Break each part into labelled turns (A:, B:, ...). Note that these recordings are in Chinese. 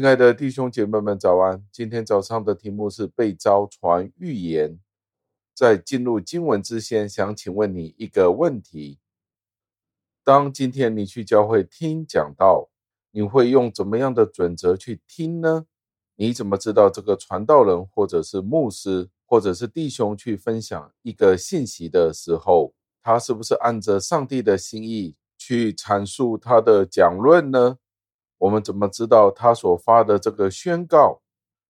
A: 亲爱的弟兄姐妹们，早安！今天早上的题目是被召传预言。在进入经文之前，想请问你一个问题：当今天你去教会听讲道，你会用怎么样的准则去听呢？你怎么知道这个传道人，或者是牧师，或者是弟兄去分享一个信息的时候，他是不是按着上帝的心意去阐述他的讲论呢？我们怎么知道他所发的这个宣告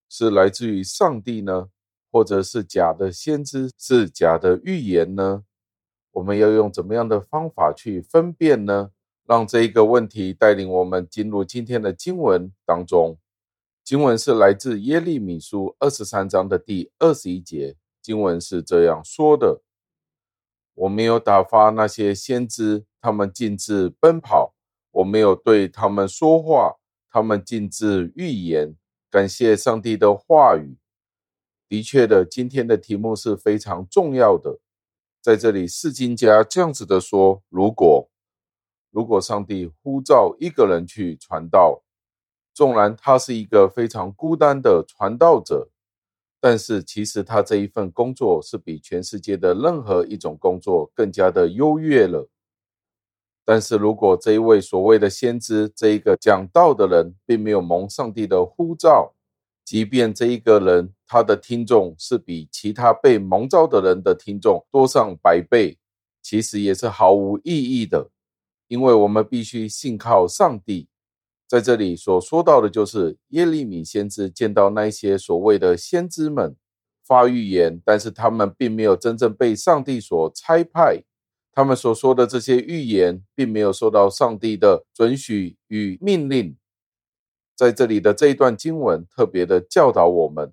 A: 是来自于上帝呢？或者是假的先知，是假的预言呢？我们要用怎么样的方法去分辨呢？让这一个问题带领我们进入今天的经文当中。经文是来自耶利米书二十三章的第二十一节，经文是这样说的：“我没有打发那些先知，他们径自奔跑。”我没有对他们说话，他们径自预言。感谢上帝的话语。的确的，今天的题目是非常重要的。在这里，释经家这样子的说：如果如果上帝呼召一个人去传道，纵然他是一个非常孤单的传道者，但是其实他这一份工作是比全世界的任何一种工作更加的优越了。但是如果这一位所谓的先知，这一个讲道的人，并没有蒙上帝的呼召，即便这一个人他的听众是比其他被蒙召的人的听众多上百倍，其实也是毫无意义的，因为我们必须信靠上帝。在这里所说到的，就是耶利米先知见到那些所谓的先知们发预言，但是他们并没有真正被上帝所差派。他们所说的这些预言，并没有受到上帝的准许与命令。在这里的这一段经文，特别的教导我们：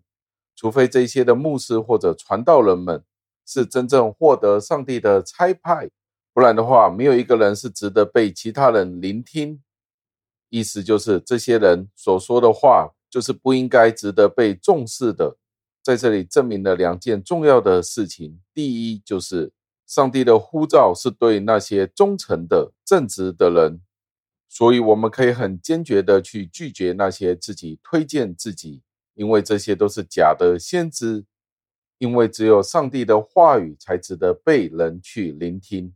A: 除非这些的牧师或者传道人们是真正获得上帝的差派，不然的话，没有一个人是值得被其他人聆听。意思就是，这些人所说的话，就是不应该值得被重视的。在这里证明了两件重要的事情：第一，就是。上帝的呼召是对那些忠诚的、正直的人，所以我们可以很坚决的去拒绝那些自己推荐自己，因为这些都是假的先知。因为只有上帝的话语才值得被人去聆听。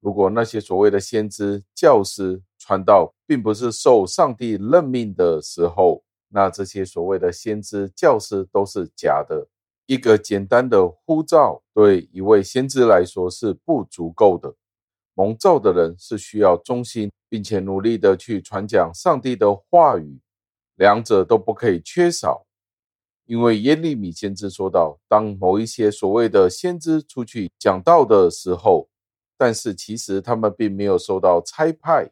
A: 如果那些所谓的先知、教师、传道，并不是受上帝任命的时候，那这些所谓的先知、教师都是假的。一个简单的呼召，对一位先知来说是不足够的。蒙召的人是需要忠心，并且努力的去传讲上帝的话语，两者都不可以缺少。因为耶利米先知说到，当某一些所谓的先知出去讲道的时候，但是其实他们并没有受到差派，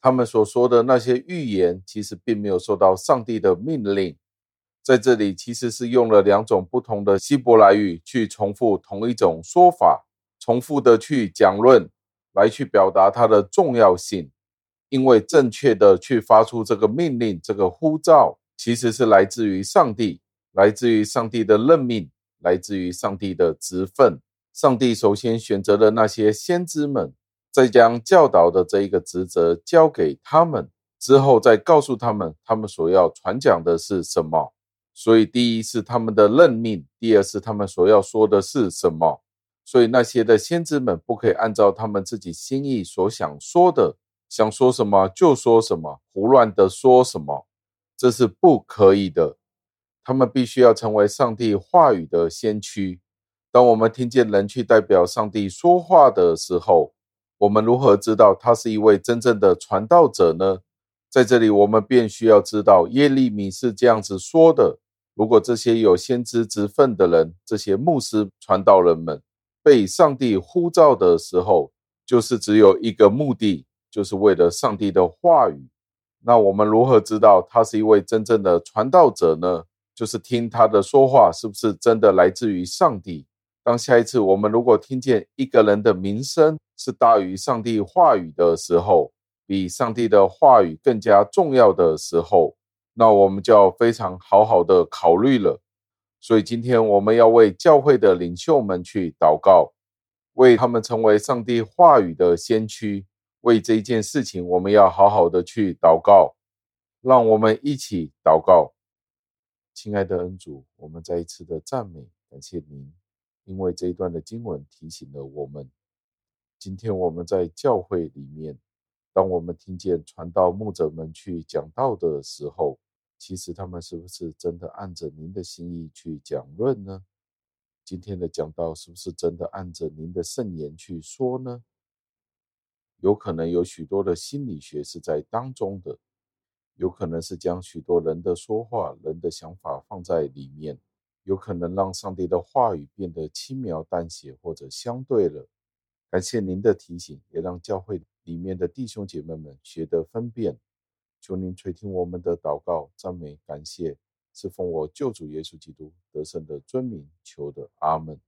A: 他们所说的那些预言，其实并没有受到上帝的命令。在这里其实是用了两种不同的希伯来语去重复同一种说法，重复的去讲论，来去表达它的重要性。因为正确的去发出这个命令、这个呼召，其实是来自于上帝，来自于上帝的任命，来自于上帝的职分。上帝首先选择了那些先知们，再将教导的这一个职责交给他们，之后再告诉他们，他们所要传讲的是什么。所以，第一是他们的任命，第二是他们所要说的是什么。所以，那些的先知们不可以按照他们自己心意所想说的，想说什么就说什么，胡乱的说什么，这是不可以的。他们必须要成为上帝话语的先驱。当我们听见人去代表上帝说话的时候，我们如何知道他是一位真正的传道者呢？在这里，我们便需要知道耶利米是这样子说的。如果这些有先知之分的人，这些牧师传道人们被上帝呼召的时候，就是只有一个目的，就是为了上帝的话语。那我们如何知道他是一位真正的传道者呢？就是听他的说话是不是真的来自于上帝。当下一次我们如果听见一个人的名声是大于上帝话语的时候，比上帝的话语更加重要的时候，那我们就要非常好好的考虑了。所以今天我们要为教会的领袖们去祷告，为他们成为上帝话语的先驱。为这一件事情，我们要好好的去祷告。让我们一起祷告，亲爱的恩主，我们再一次的赞美感谢您，因为这一段的经文提醒了我们，今天我们在教会里面，当我们听见传道牧者们去讲道的时候，其实他们是不是真的按着您的心意去讲论呢？今天的讲道是不是真的按着您的圣言去说呢？有可能有许多的心理学是在当中的，有可能是将许多人的说话、人的想法放在里面，有可能让上帝的话语变得轻描淡写或者相对了。感谢您的提醒，也让教会里面的弟兄姐妹们学得分辨。求您垂听我们的祷告、赞美、感谢，是奉我救主耶稣基督得胜的尊名求的，阿门。